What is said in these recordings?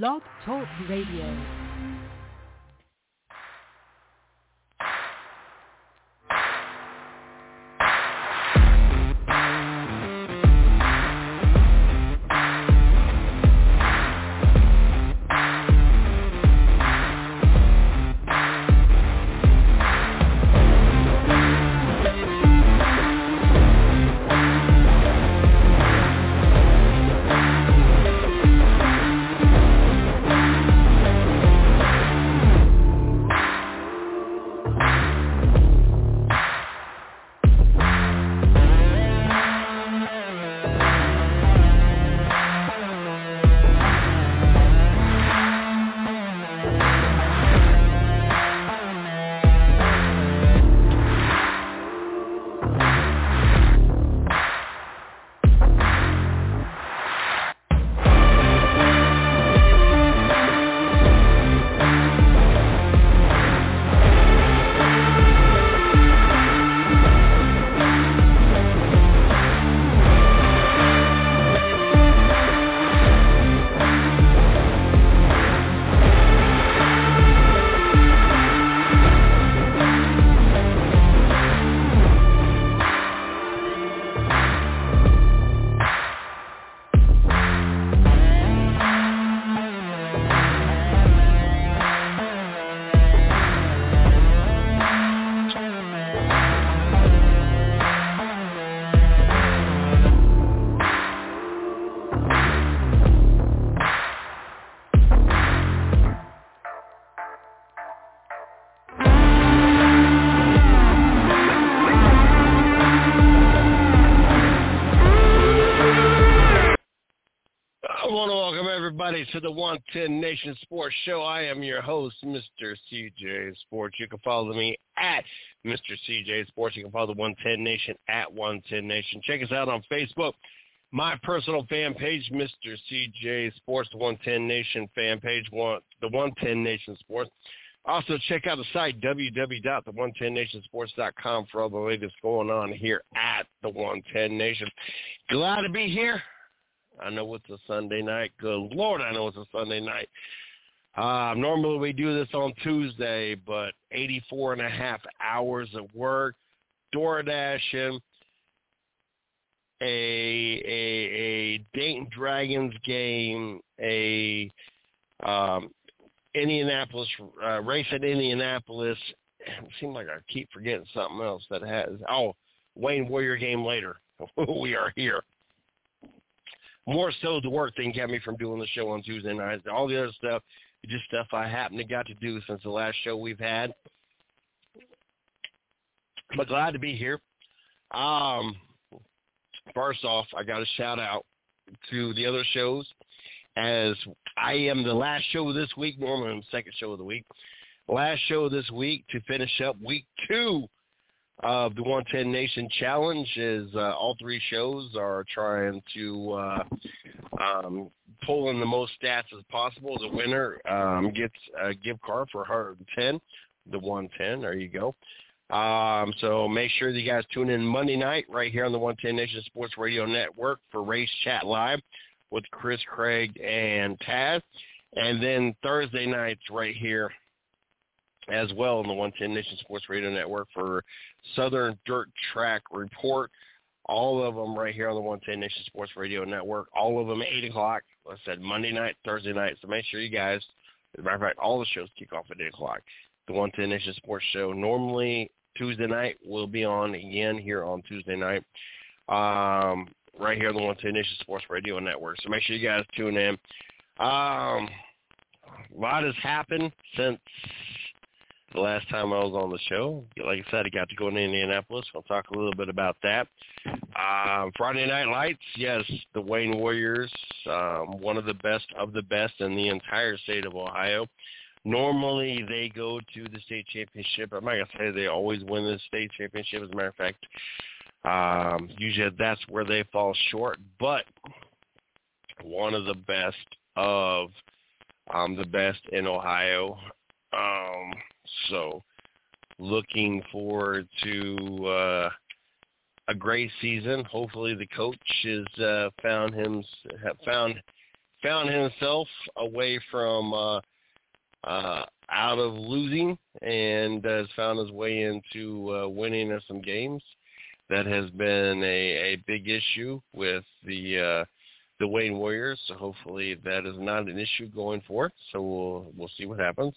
Blog Talk Radio. To the 110 Nation Sports Show. I am your host, Mr. CJ Sports. You can follow me at Mr. CJ Sports. You can follow the 110 Nation at 110 Nation. Check us out on Facebook. My personal fan page, Mr. CJ Sports, the 110 Nation fan page, one, the 110 Nation Sports. Also, check out the site, www.the110nationsports.com for all the latest going on here at the 110 Nation. Glad to be here. I know it's a Sunday night. Good Lord, I know it's a Sunday night. Uh, normally we do this on Tuesday, but 84 and a half hours of work, DoorDashing, a, a, a Dayton Dragons game, a um, Indianapolis uh, race at Indianapolis. It seems like I keep forgetting something else that has. Oh, Wayne Warrior game later. we are here more so the work thing kept me from doing the show on Tuesday nights. All the other stuff, just stuff I happen to got to do since the last show we've had. But glad to be here. Um, first off, I got a shout out to the other shows as I am the last show this week. Normally I'm the second show of the week. Last show this week to finish up week two of the 110 Nation Challenge is uh, all three shows are trying to uh, um, pull in the most stats as possible. The winner um, gets a gift card for 110, the 110. There you go. Um, so make sure that you guys tune in Monday night right here on the 110 Nation Sports Radio Network for Race Chat Live with Chris Craig and Taz. And then Thursday nights right here as well on the 110 Nation Sports Radio Network for Southern Dirt Track Report. All of them right here on the 110 Nation Sports Radio Network. All of them at 8 o'clock. Like I said, Monday night, Thursday night. So make sure you guys, as a matter of fact, all the shows kick off at 8 o'clock. The 110 Nation Sports Show normally Tuesday night will be on again here on Tuesday night. Um, right here on the 110 Nation Sports Radio Network. So make sure you guys tune in. Um, a lot has happened since the last time I was on the show. Like I said, I got to go to Indianapolis. I'll talk a little bit about that. Um, Friday Night Lights, yes, the Wayne Warriors, um, one of the best of the best in the entire state of Ohio. Normally they go to the state championship. I'm not to say they always win the state championship. As a matter of fact, um, usually that's where they fall short. But one of the best of um, the best in Ohio. Um, so looking forward to uh, a great season. Hopefully the coach has uh, found him found found himself away from uh, uh, out of losing and has found his way into uh, winning some games. That has been a, a big issue with the uh, the Wayne Warriors. So hopefully that is not an issue going forward. So we'll we'll see what happens.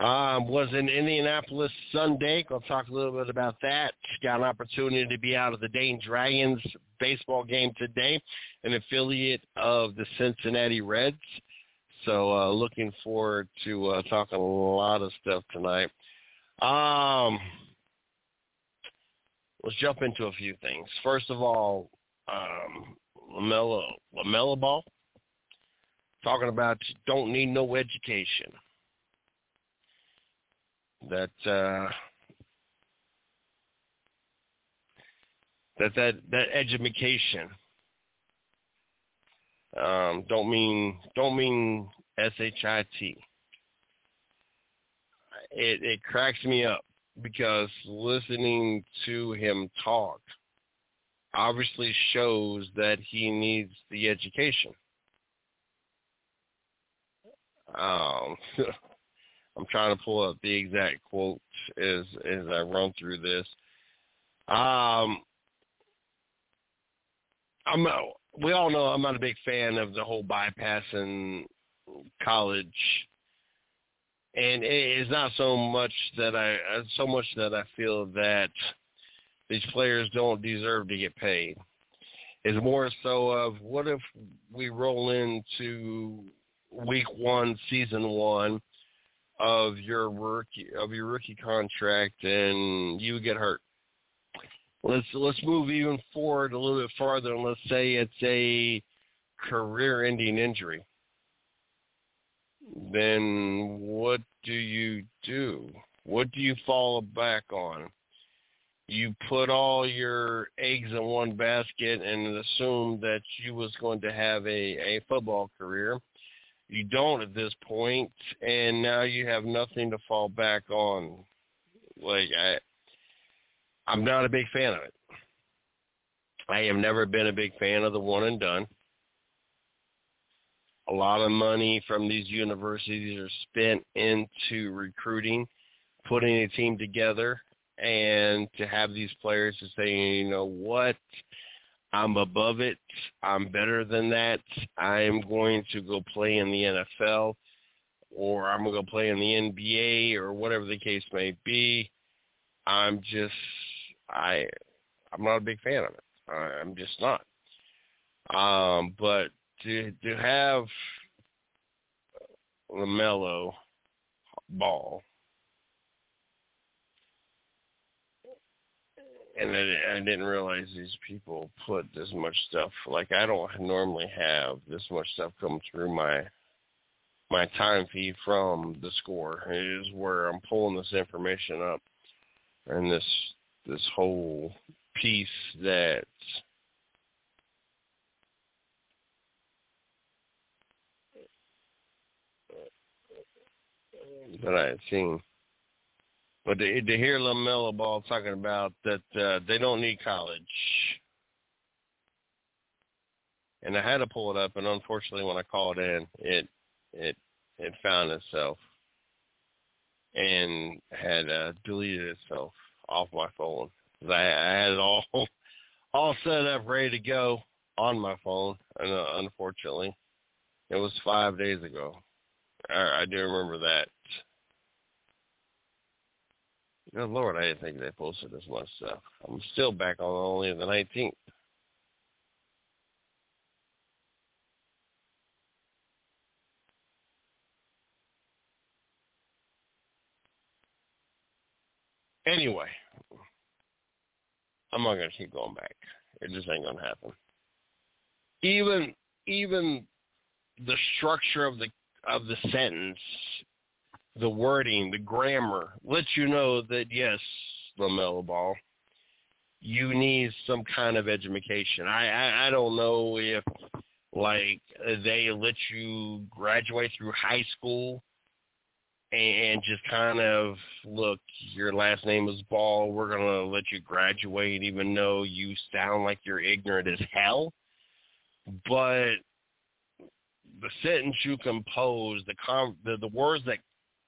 Um, was in Indianapolis Sunday. I'll talk a little bit about that. Got an opportunity to be out of the Dayton Dragons baseball game today, an affiliate of the Cincinnati Reds. So uh, looking forward to uh, talking a lot of stuff tonight. Um, let's jump into a few things. First of all, um, LaMelo, LaMelo Ball, talking about don't need no education. That uh, that that that education um, don't mean don't mean S H I T. It it cracks me up because listening to him talk obviously shows that he needs the education. Um, I'm trying to pull up the exact quote as as I run through this. Um, I'm we all know I'm not a big fan of the whole bypassing college, and it's not so much that I so much that I feel that these players don't deserve to get paid. It's more so of what if we roll into week one, season one of your rookie of your rookie contract, and you get hurt. Let's let's move even forward a little bit farther and let's say it's a career ending injury. Then what do you do? What do you fall back on? You put all your eggs in one basket and assume that you was going to have a, a football career you don't at this point and now you have nothing to fall back on like i I'm not a big fan of it. I have never been a big fan of the one and done. A lot of money from these universities are spent into recruiting, putting a team together, and to have these players to say, you know what, I'm above it. I'm better than that. I'm going to go play in the NFL or I'm going to play in the NBA or whatever the case may be. I'm just I I'm not a big fan of it. I'm just not. Um, but to to have LaMelo Ball, and I, I didn't realize these people put this much stuff. Like I don't normally have this much stuff come through my my time feed from the score. It is where I'm pulling this information up, and this this whole piece that that I had seen. But to, to hear LaMelo Ball talking about that uh, they don't need college, and I had to pull it up, and unfortunately, when I called in, it it it found itself and had uh, deleted itself off my phone. I, I had it all all set up, ready to go on my phone, and uh, unfortunately, it was five days ago. I, I do remember that. Good Lord, I didn't think they posted this much stuff. I'm still back on only the 19th. Anyway, I'm not gonna keep going back. It just ain't gonna happen. Even even the structure of the of the sentence, the wording, the grammar lets you know that yes, LaMelo Ball, you need some kind of education. I, I I don't know if like they let you graduate through high school and just kind of look, your last name is Ball. We're gonna let you graduate, even though you sound like you're ignorant as hell. But the sentence you compose the com- the, the words that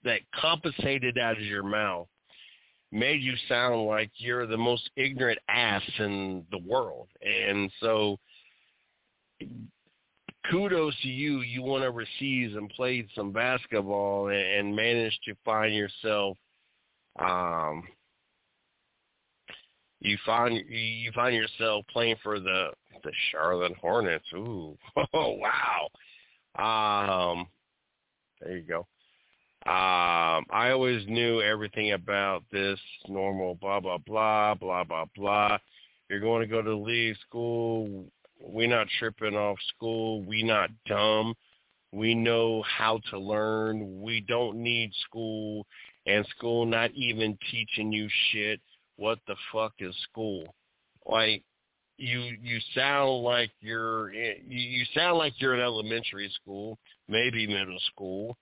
that compensated out of your mouth made you sound like you're the most ignorant ass in the world. And so kudos to you. You went overseas and played some basketball and, managed to find yourself um you find you find yourself playing for the the Charlotte Hornets. Ooh. Oh wow. Um there you go. Um, I always knew everything about this normal blah blah blah blah blah blah. You're going to go to leave school. We not tripping off school. We not dumb. We know how to learn. We don't need school, and school not even teaching you shit. What the fuck is school? Like you you sound like you're you, you sound like you're in elementary school, maybe middle school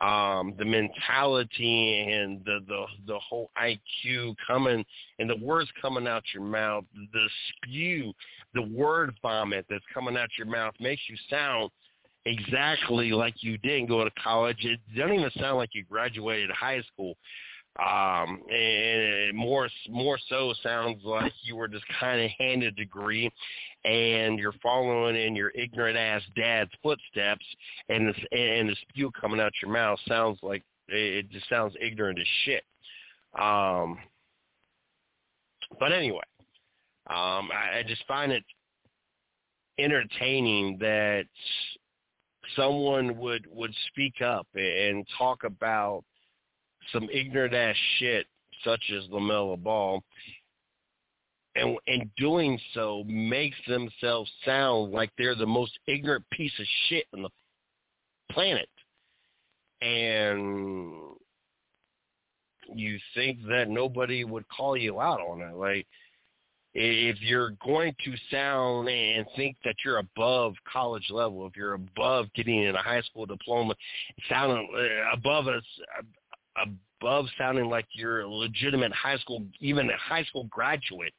um, the mentality and the, the the whole IQ coming and the words coming out your mouth, the spew, the word vomit that's coming out your mouth makes you sound exactly like you didn't go to college. It doesn't even sound like you graduated high school. Um, and more more so sounds like you were just kind of handed a degree and you're following in your ignorant ass dad's footsteps, and the and the spew coming out your mouth sounds like it just sounds ignorant as shit. Um, but anyway, um, I, I just find it entertaining that someone would would speak up and talk about some ignorant ass shit such as LaMelo Ball and in doing so makes themselves sound like they're the most ignorant piece of shit on the planet. And you think that nobody would call you out on it. Like, if you're going to sound and think that you're above college level, if you're above getting in a high school diploma, sounding uh, above us, above sounding like you're a legitimate high school, even a high school graduate,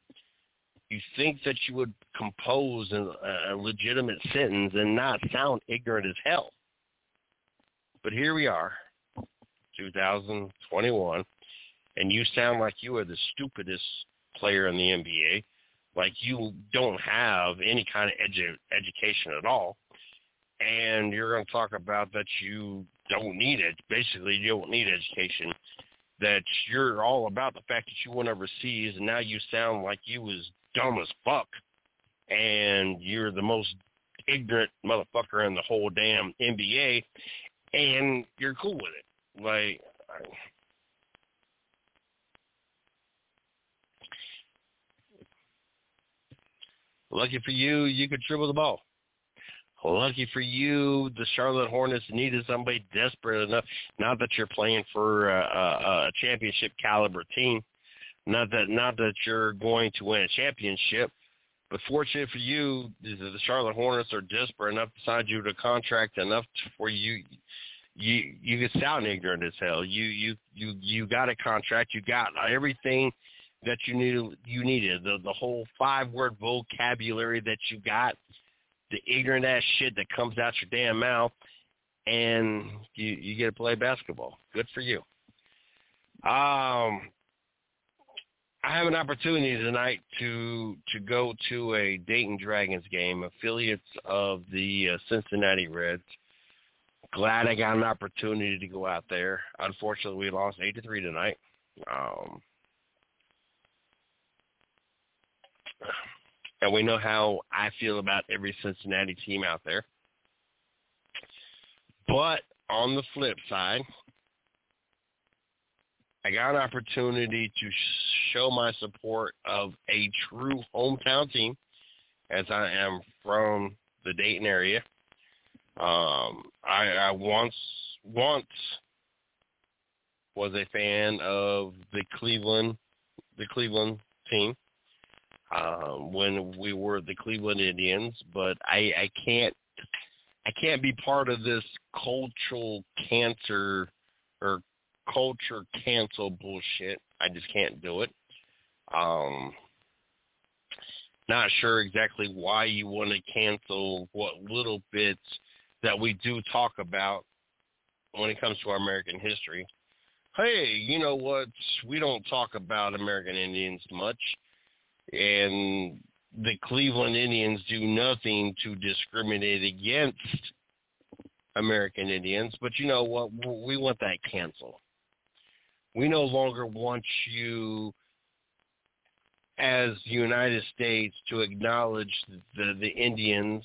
you think that you would compose a, a legitimate sentence and not sound ignorant as hell. But here we are, 2021, and you sound like you are the stupidest player in the NBA, like you don't have any kind of edu- education at all, and you're going to talk about that you don't need it. Basically, you don't need education. That you're all about the fact that you went overseas, and now you sound like you was dumb as fuck, and you're the most ignorant motherfucker in the whole damn NBA, and you're cool with it. Like, lucky for you, you could dribble the ball. Lucky for you, the Charlotte Hornets needed somebody desperate enough. Not that you're playing for a, a, a championship caliber team, not that not that you're going to win a championship, but fortunate for you, the Charlotte Hornets are desperate enough to sign you to contract enough for you. You you could sound ignorant as hell. You you you you got a contract. You got everything that you needed. You needed the the whole five word vocabulary that you got. The ignorant ass shit that comes out your damn mouth, and you you get to play basketball. Good for you. Um, I have an opportunity tonight to to go to a Dayton Dragons game, affiliates of the uh, Cincinnati Reds. Glad I got an opportunity to go out there. Unfortunately, we lost eight to three tonight. Um, and we know how I feel about every Cincinnati team out there. But on the flip side, I got an opportunity to show my support of a true hometown team, as I am from the Dayton area. Um, I, I once once was a fan of the Cleveland the Cleveland team um, when we were the Cleveland Indians, but I, I can't I can't be part of this cultural cancer or culture cancel bullshit. I just can't do it. Um, not sure exactly why you want to cancel what little bits that we do talk about when it comes to our American history. Hey, you know what? We don't talk about American Indians much, and the Cleveland Indians do nothing to discriminate against American Indians. But you know what? We want that canceled. We no longer want you as the United States to acknowledge the, the Indians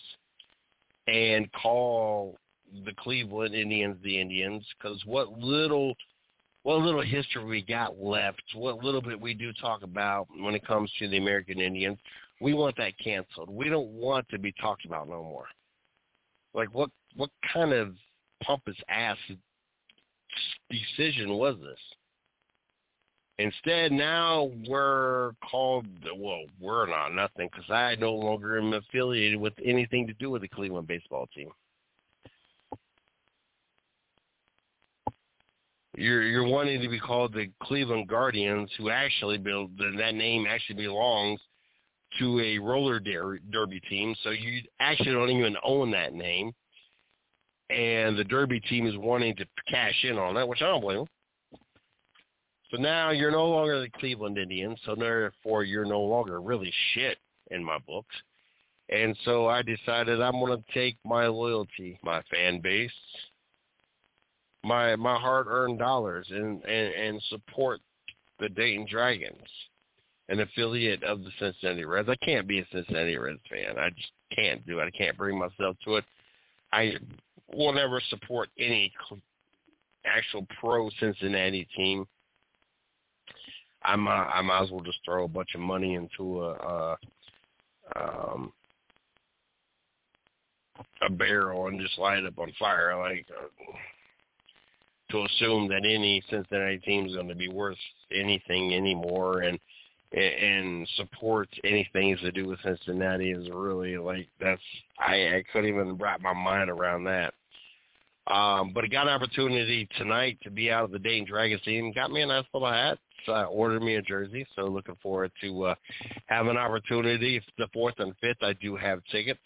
and call the Cleveland Indians the Indians because what little what little history we got left, what little bit we do talk about when it comes to the American Indians, we want that canceled. We don't want to be talked about no more. Like what what kind of pompous ass decision was this? Instead, now we're called, well, we're not nothing because I no longer am affiliated with anything to do with the Cleveland baseball team. You're you're wanting to be called the Cleveland Guardians, who actually build that name actually belongs to a roller derby team, so you actually don't even own that name. And the derby team is wanting to cash in on that, which I don't blame them. So now you're no longer the Cleveland Indians, so therefore you're no longer really shit in my books. And so I decided I'm going to take my loyalty, my fan base, my my hard-earned dollars, and, and, and support the Dayton Dragons, an affiliate of the Cincinnati Reds. I can't be a Cincinnati Reds fan. I just can't do it. I can't bring myself to it. I will never support any actual pro Cincinnati team I might I might as well just throw a bunch of money into a, a um a barrel and just light it up on fire like uh, to assume that any Cincinnati team is going to be worth anything anymore and and support anything to do with Cincinnati is really like that's I I couldn't even wrap my mind around that. Um, but I got an opportunity tonight to be out of the Dayton Dragons team. Got me a nice little hat uh, ordered me a jersey, so looking forward to uh, have an opportunity. The fourth and fifth, I do have tickets.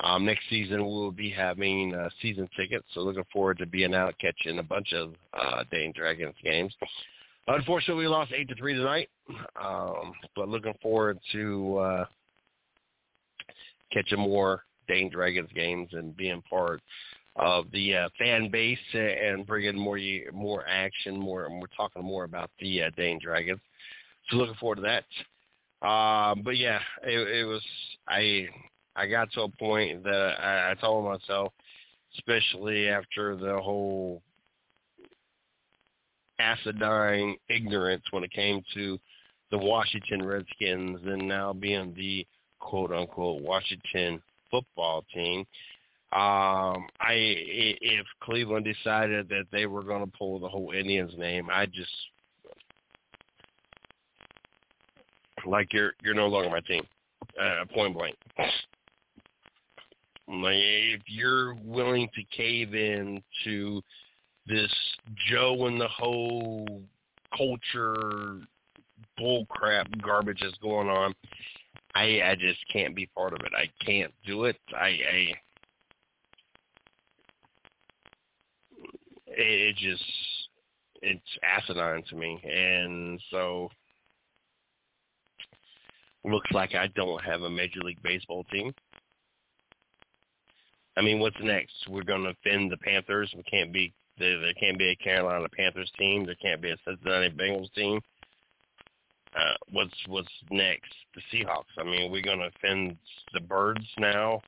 Um, next season we'll be having uh, season tickets, so looking forward to being out catching a bunch of uh, Dayton Dragons games. Unfortunately, we lost eight to three tonight, um, but looking forward to uh, catching more Dayton Dragons games and being part of the uh, fan base and bringing more more action, more and we're talking more about the uh, Dayton Dragons. So looking forward to that. Um, but yeah, it, it was I I got to a point that I, I told myself, especially after the whole acidine ignorance when it came to the Washington Redskins and now being the quote unquote Washington football team um, I if Cleveland decided that they were going to pull the whole Indians name, I just like you're you're no longer my team, uh, point blank. If you're willing to cave in to this Joe and the whole culture bullcrap garbage that's going on, I I just can't be part of it. I can't do it. I I it, it just it's asinine to me, and so looks like I don't have a Major League Baseball team. I mean, what's next? We're going to offend the Panthers. We can't be there. There can't be a Carolina Panthers team. There can't be a Cincinnati Bengals team. Uh, what's what's next? The Seahawks. I mean, we're going to offend the Birds now,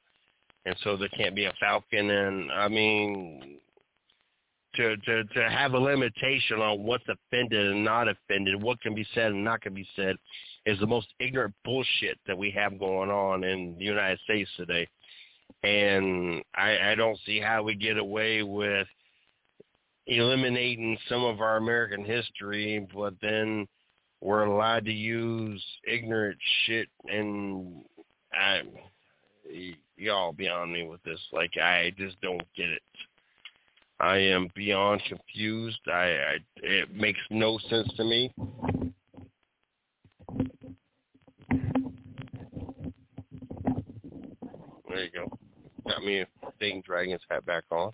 and so there can't be a Falcon. And I mean, to, to, to have a limitation on what's offended and not offended, what can be said and not can be said, is the most ignorant bullshit that we have going on in the United States today. And I, I don't see how we get away with eliminating some of our American history, but then we're allowed to use ignorant shit and I y'all beyond me with this. Like I just don't get it. I am beyond confused. I, I it makes no sense to me. There you go. Got me Dayton Dragons hat back on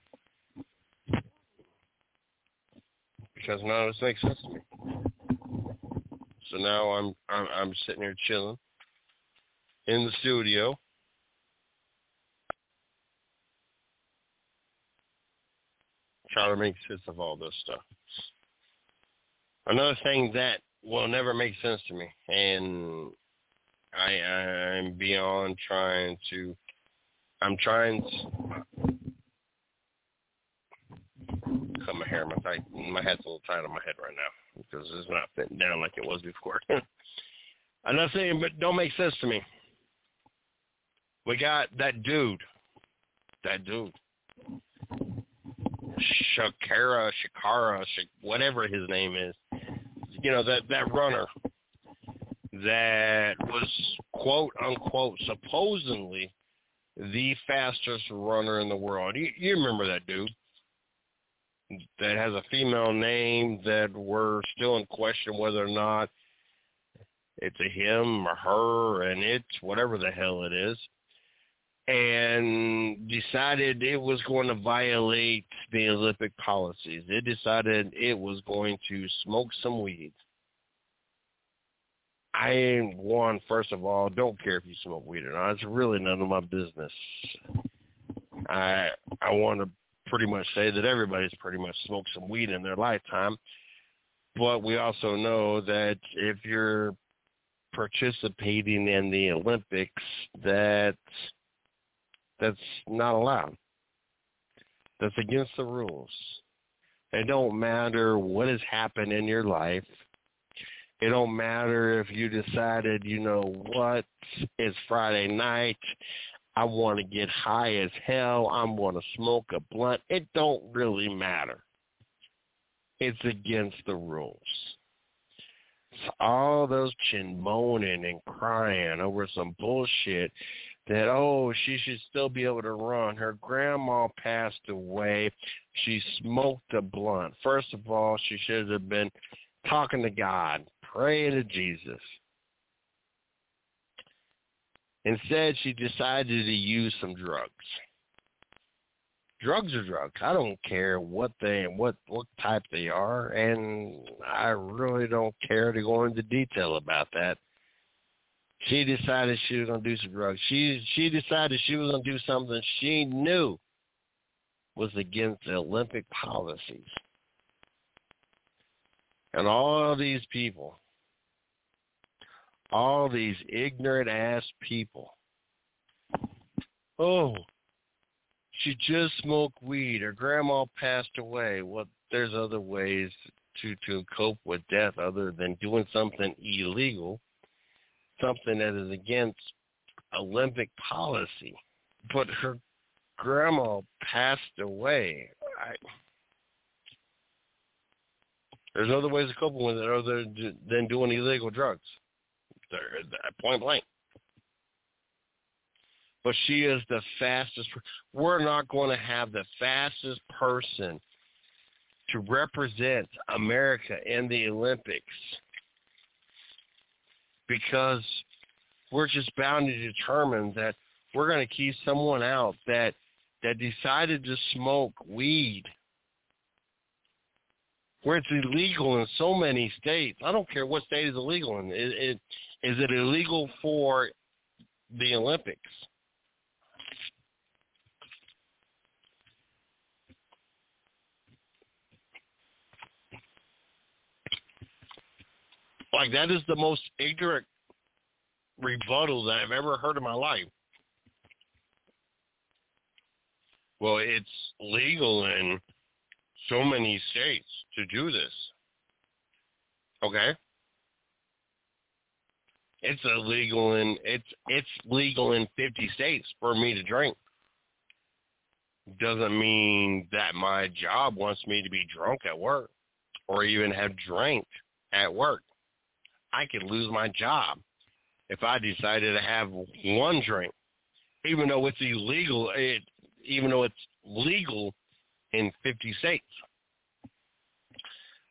because none of this makes sense to me. So now I'm I'm, I'm sitting here chilling in the studio. Trying to make sense of all this stuff. Another thing that will never make sense to me, and I I'm beyond trying to. I'm trying to cut my hair. My my head's a little tight on my head right now because it's not fitting down like it was before. I'm not saying, but don't make sense to me. We got that dude, that dude, Shakara, Shakara, whatever his name is. You know that that runner that was quote unquote supposedly the fastest runner in the world. You, you remember that dude that has a female name that we're still in question whether or not it's a him or her and it's whatever the hell it is and decided it was going to violate the Olympic policies. It decided it was going to smoke some weed. I one first of all don't care if you smoke weed or not. It's really none of my business. I I want to pretty much say that everybody's pretty much smoked some weed in their lifetime. But we also know that if you're participating in the Olympics, that that's not allowed. That's against the rules. It don't matter what has happened in your life. It don't matter if you decided, you know what, it's Friday night. I want to get high as hell. I'm going to smoke a blunt. It don't really matter. It's against the rules. All those chin moaning and crying over some bullshit that oh she should still be able to run. Her grandma passed away. She smoked a blunt. First of all, she should have been talking to God, praying to Jesus. Instead, she decided to use some drugs. Drugs are drugs. I don't care what they and what what type they are, and I really don't care to go into detail about that. She decided she was going to do some drugs. She she decided she was going to do something she knew was against Olympic policies. And all these people all these ignorant ass people. Oh, she just smoked weed. Her grandma passed away. Well, there's other ways to to cope with death other than doing something illegal, something that is against Olympic policy. But her grandma passed away. I, there's other ways of coping with it other than doing illegal drugs point blank. But she is the fastest. We're not going to have the fastest person to represent America in the Olympics because we're just bound to determine that we're going to keep someone out that that decided to smoke weed where it's illegal in so many states. I don't care what state is illegal in. It, it, is it illegal for the Olympics? Like that is the most ignorant rebuttal that I've ever heard in my life. Well, it's legal in so many states to do this. Okay? It's illegal in it's it's legal in 50 states for me to drink. Doesn't mean that my job wants me to be drunk at work or even have drank at work. I could lose my job if I decided to have one drink, even though it's illegal. It, even though it's legal in 50 states.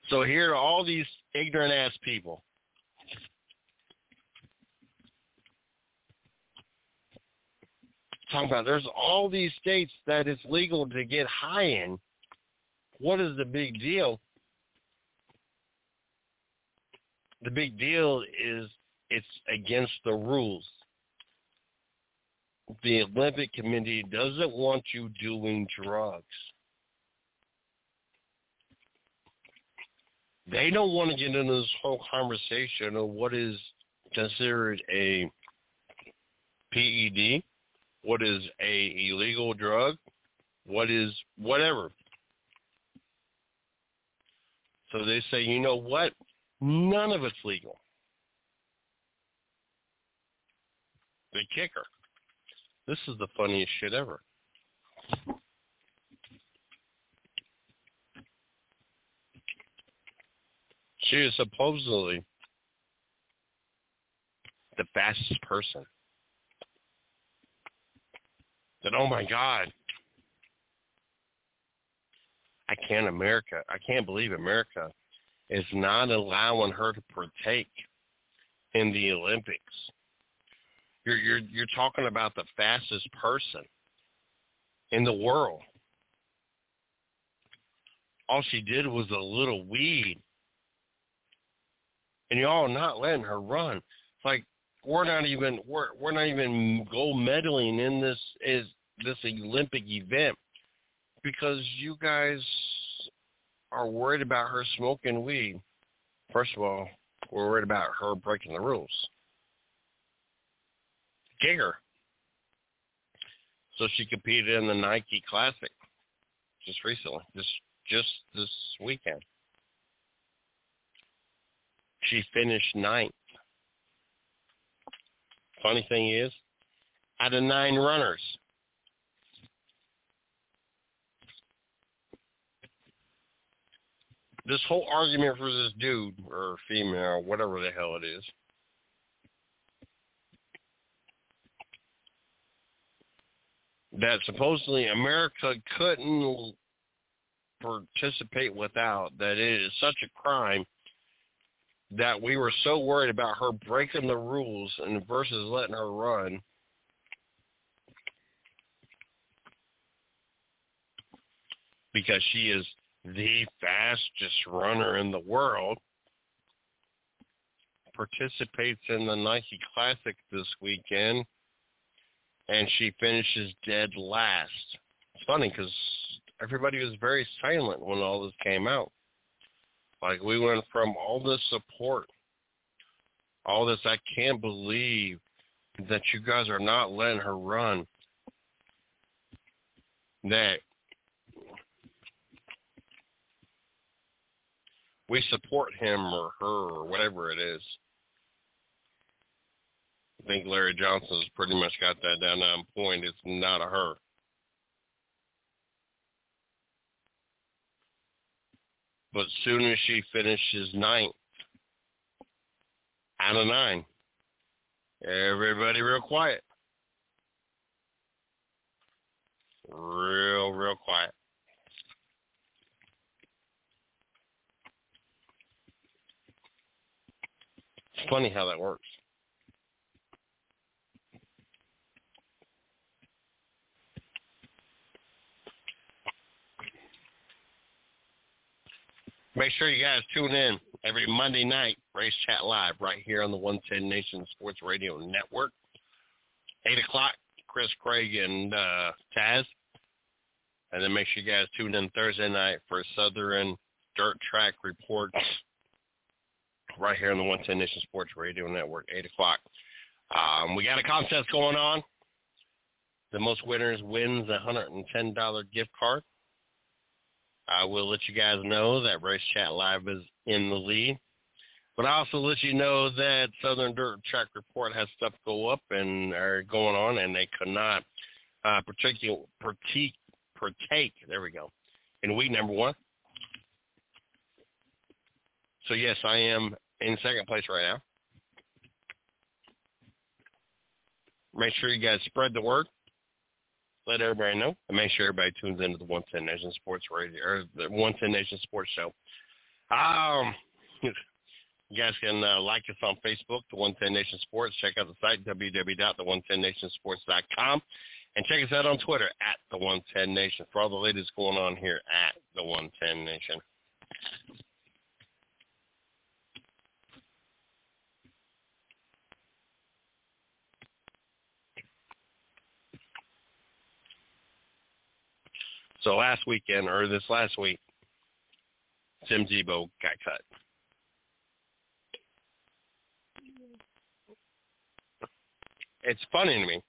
So here are all these ignorant ass people talking about there's all these states that it's legal to get high in. What is the big deal? The big deal is it's against the rules. The Olympic Committee doesn't want you doing drugs. They don't want to get into this whole conversation of what is considered a PED, what is a illegal drug, what is whatever. So they say, you know what? None of it's legal. The kicker. This is the funniest shit ever. She is supposedly the fastest person. That oh my God. I can't America I can't believe America is not allowing her to partake in the Olympics. You're you're you're talking about the fastest person in the world. All she did was a little weed. And y'all not letting her run. It's like we're not even we're we're not even gold medaling in this is this Olympic event because you guys are worried about her smoking weed. First of all, we're worried about her breaking the rules. Giger. So she competed in the Nike Classic just recently, just just this weekend. She finished ninth. Funny thing is, out of nine runners, this whole argument for this dude or female, whatever the hell it is, that supposedly America couldn't participate without, that it is such a crime that we were so worried about her breaking the rules and versus letting her run. Because she is the fastest runner in the world, participates in the Nike Classic this weekend, and she finishes dead last. It's funny because everybody was very silent when all this came out. Like we went from all this support, all this, I can't believe that you guys are not letting her run. That we support him or her or whatever it is. I think Larry Johnson's pretty much got that down on point. It's not a her. But soon as she finishes ninth out of nine, everybody real quiet. Real, real quiet. It's funny how that works. Make sure you guys tune in every Monday night, Race Chat Live, right here on the 110 Nation Sports Radio Network. 8 o'clock, Chris Craig and uh, Taz. And then make sure you guys tune in Thursday night for Southern Dirt Track Reports right here on the 110 Nation Sports Radio Network, 8 o'clock. Um, we got a contest going on. The most winners wins a $110 gift card. I will let you guys know that Race Chat Live is in the lead. But I also let you know that Southern Dirt Track Report has stuff go up and are going on, and they cannot uh, partake, partake, partake, there we go, in week number one. So yes, I am in second place right now. Make sure you guys spread the word let everybody know, and make sure everybody tunes into the 110 Nation Sports Radio or the 110 Nation Sports Show. Um, you guys can uh, like us on Facebook, the 110 Nation Sports. Check out the site www.the110nationsports.com, And check us out on Twitter at the 110 Nation for all the latest going on here at the 110 Nation. So last weekend, or this last week, Tim Tebow got cut. It's funny to me.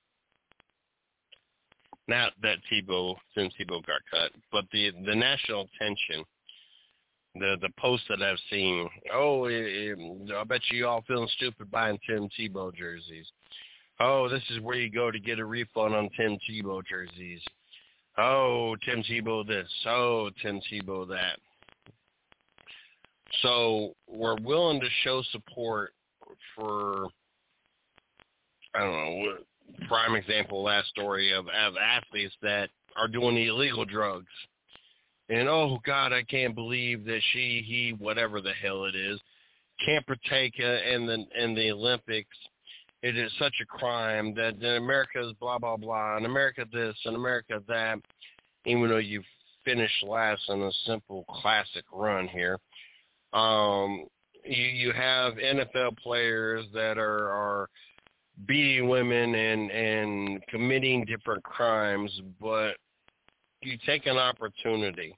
Not that Tebow, Tim Tebow got cut, but the the national attention, the the posts that I've seen. Oh, it, it, I bet you all feeling stupid buying Tim Tebow jerseys. Oh, this is where you go to get a refund on Tim Tebow jerseys. Oh, Tim Tebow this. Oh, Tim Tebow that. So we're willing to show support for, I don't know, prime example last story of, of athletes that are doing the illegal drugs. And oh God, I can't believe that she, he, whatever the hell it is, can't partake in the in the Olympics it is such a crime that America is blah blah blah and America this and America that, even though you finished last in a simple classic run here. Um, you you have NFL players that are are beating women and and committing different crimes, but you take an opportunity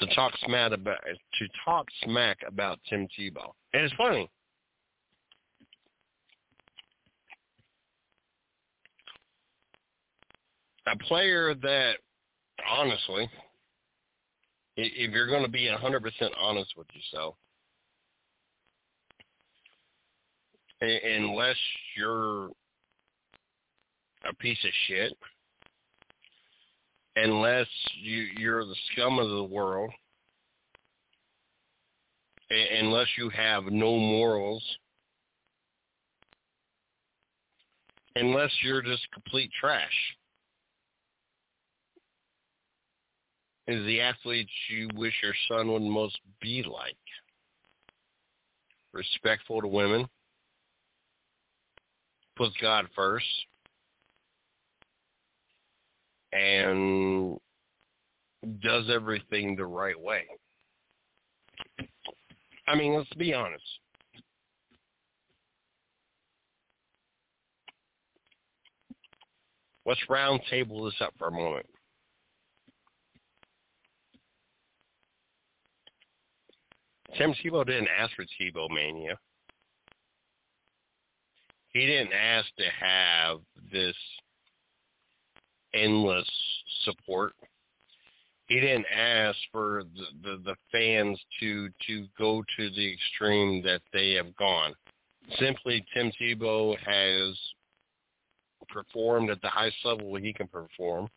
to talk smack about to talk smack about Tim Tebow. And it's funny. A player that honestly if you're going to be 100% honest with yourself, unless you're a piece of shit, unless you you're the scum of the world, unless you have no morals, unless you're just complete trash. Is the athlete you wish your son would most be like? Respectful to women, puts God first, and does everything the right way. I mean, let's be honest. Let's round table this up for a moment. Tim Tebow didn't ask for Tebow Mania. He didn't ask to have this endless support. He didn't ask for the, the, the fans to to go to the extreme that they have gone. Simply, Tim Tebow has performed at the highest level he can perform.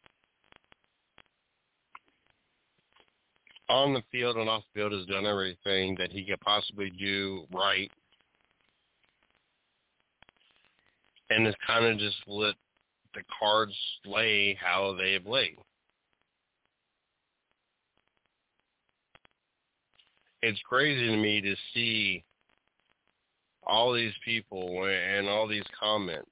On the field and off the field has done everything that he could possibly do right. And has kind of just let the cards lay how they have laid. It's crazy to me to see all these people and all these comments.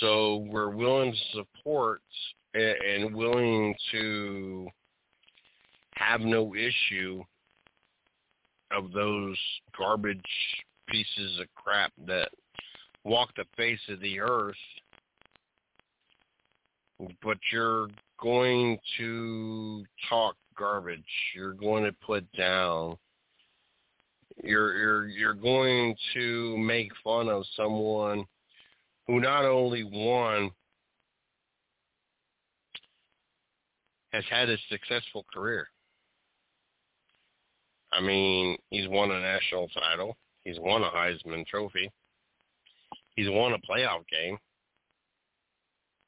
So we're willing to support and willing to have no issue of those garbage pieces of crap that walk the face of the earth, but you're going to talk garbage. You're going to put down. You're you're you're going to make fun of someone who not only won has had a successful career. I mean, he's won a national title. He's won a Heisman Trophy. He's won a playoff game.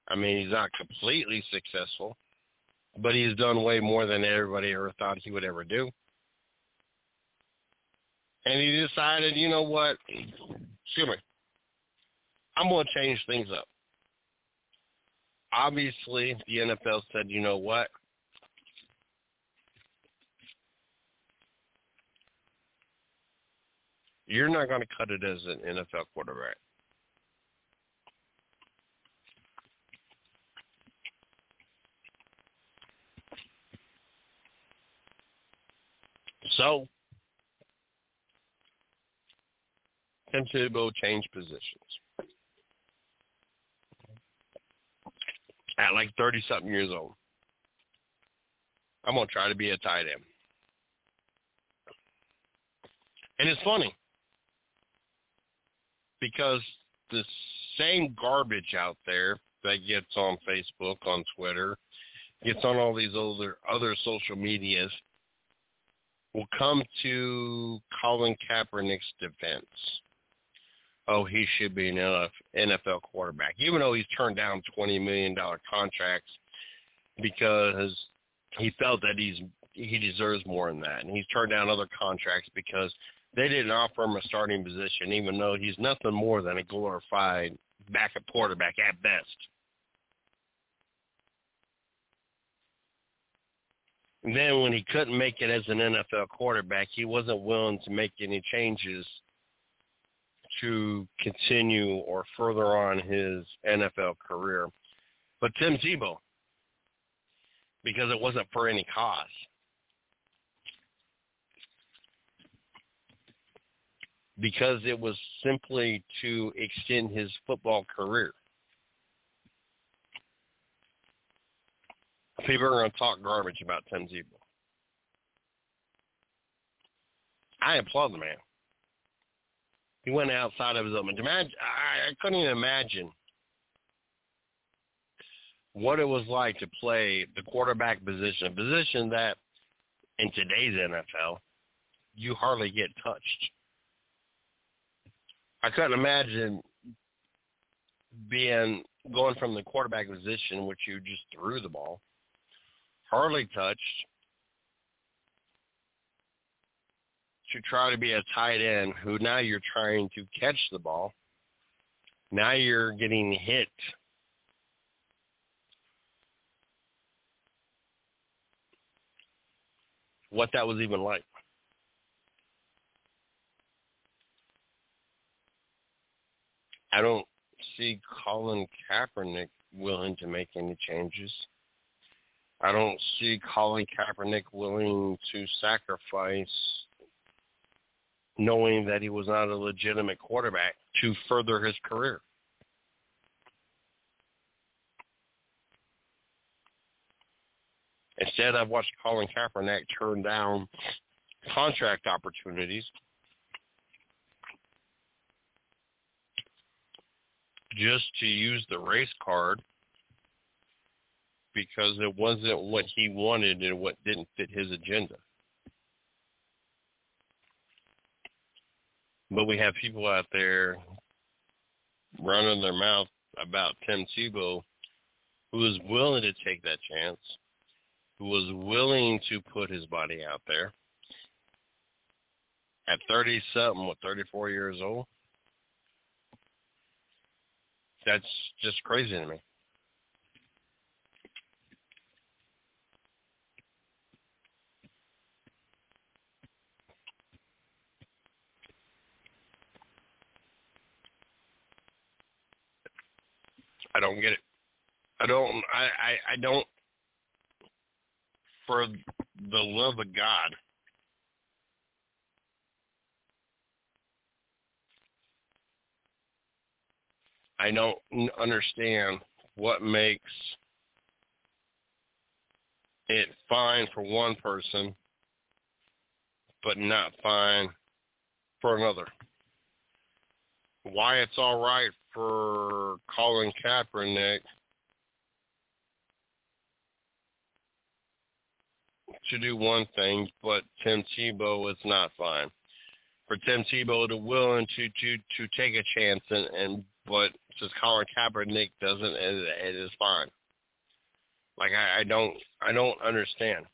I mean, he's not completely successful, but he's done way more than everybody ever thought he would ever do. And he decided, you know what? Excuse me. I'm going to change things up. Obviously, the NFL said, you know what? You're not going to cut it as an NFL quarterback. So, Tim changed positions. At like 30-something years old. I'm going to try to be a tight end. And it's funny because the same garbage out there that gets on Facebook, on Twitter, gets on all these other other social medias will come to Colin Kaepernick's defense. Oh, he should be an NFL quarterback, even though he's turned down twenty million dollar contracts because he felt that he's he deserves more than that, and he's turned down other contracts because they didn't offer him a starting position, even though he's nothing more than a glorified backup quarterback at best. Then when he couldn't make it as an NFL quarterback, he wasn't willing to make any changes to continue or further on his NFL career. But Tim Tebow, because it wasn't for any cause. Because it was simply to extend his football career. People are going to talk garbage about Tim Tebow. I applaud the man. He went outside of his element. Imagine, I, I couldn't even imagine what it was like to play the quarterback position, a position that in today's NFL you hardly get touched. I couldn't imagine being going from the quarterback position, which you just threw the ball, hardly touched, to try to be a tight end who now you're trying to catch the ball. Now you're getting hit. What that was even like. I don't see Colin Kaepernick willing to make any changes. I don't see Colin Kaepernick willing to sacrifice knowing that he was not a legitimate quarterback to further his career. Instead, I've watched Colin Kaepernick turn down contract opportunities just to use the race card because it wasn't what he wanted and what didn't fit his agenda. But we have people out there running their mouth about Tim Tebow who was willing to take that chance, who was willing to put his body out there at 30 something, what, 34 years old? That's just crazy to me. I don't get it. I don't. I, I, I don't. For the love of God, I don't understand what makes it fine for one person, but not fine for another. Why it's all right for Colin Kaepernick to do one thing, but Tim Tebow is not fine. For Tim Tebow to willing to to to take a chance and and but since Colin Kaepernick doesn't, it, it is fine. Like I, I don't I don't understand.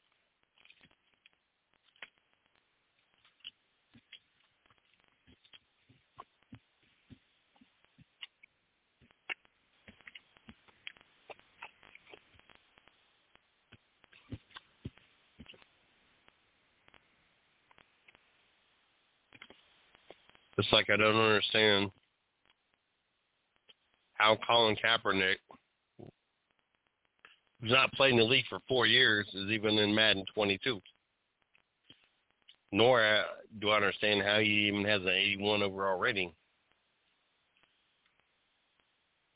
It's like I don't understand how Colin Kaepernick, who's not played in the league for four years, is even in Madden 22. Nor uh, do I understand how he even has an 81 overall rating.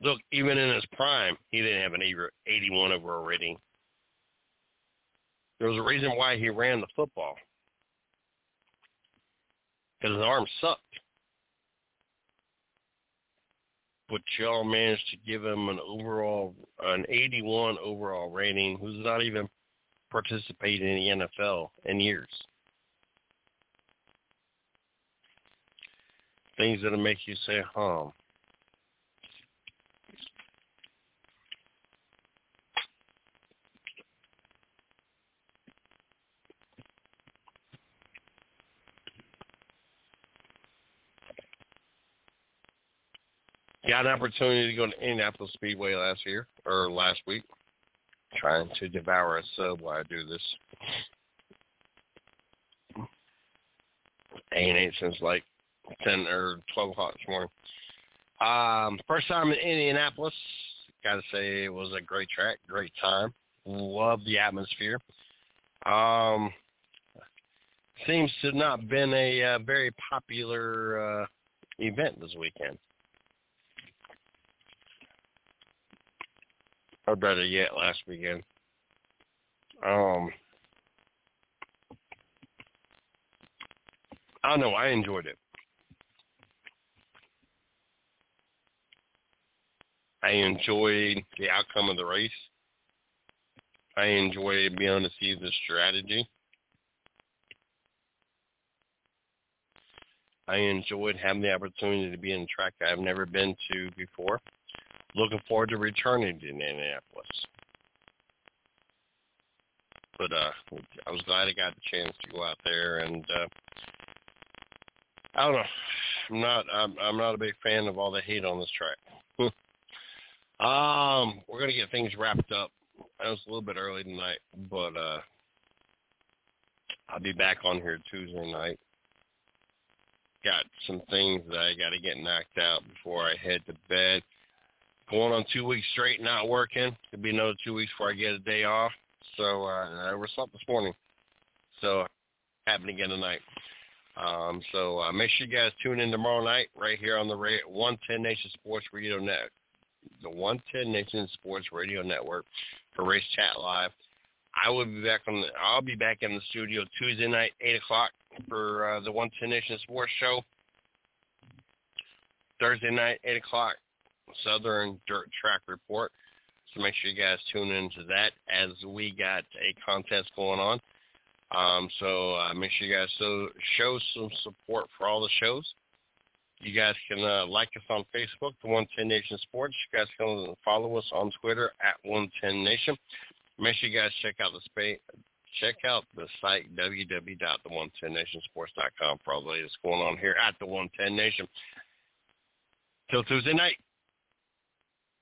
Look, even in his prime, he didn't have an 81 overall rating. There was a reason why he ran the football. Because his arm sucked. But y'all managed to give him an overall, an 81 overall rating, who's not even participated in the NFL in years. Things that'll make you say, huh. Got an opportunity to go to Indianapolis Speedway last year or last week. Trying to devour a sub while I do this. Ain't ate since like ten or twelve o'clock this morning. Um, first time in Indianapolis. Gotta say it was a great track, great time. Love the atmosphere. Um, seems to not been a uh, very popular uh, event this weekend. Or better yet, last weekend. Um, I don't know. I enjoyed it. I enjoyed the outcome of the race. I enjoyed being able to see the strategy. I enjoyed having the opportunity to be in a track I've never been to before looking forward to returning to Indianapolis. But uh, I was glad I got the chance to go out there, and uh, I don't know. I'm not. I'm, I'm not a big fan of all the hate on this track. um, we're gonna get things wrapped up. I was a little bit early tonight, but uh, I'll be back on here Tuesday night. Got some things that I got to get knocked out before I head to bed going on two weeks straight not working. It'll be another two weeks before I get a day off. So uh, I overslept this morning. So happening again tonight. Um, so uh, make sure you guys tune in tomorrow night right here on the 110 Nation Sports Radio Net, the 110 Nation Sports Radio Network for Race Chat Live. I will be back on. The, I'll be back in the studio Tuesday night, eight o'clock for uh, the 110 Nation Sports Show. Thursday night, eight o'clock Southern Dirt Track Report. So make sure you guys tune into that as we got a contest going on. Um, so uh, make sure you guys so, show some support for all the shows. You guys can uh, like us on Facebook, The 110 Nation Sports. You guys can follow us on Twitter at 110 Nation. Make sure you guys check out the space. Check out the site www.the110nationsports.com for all the latest going on here at the 110 Nation. Till Tuesday night.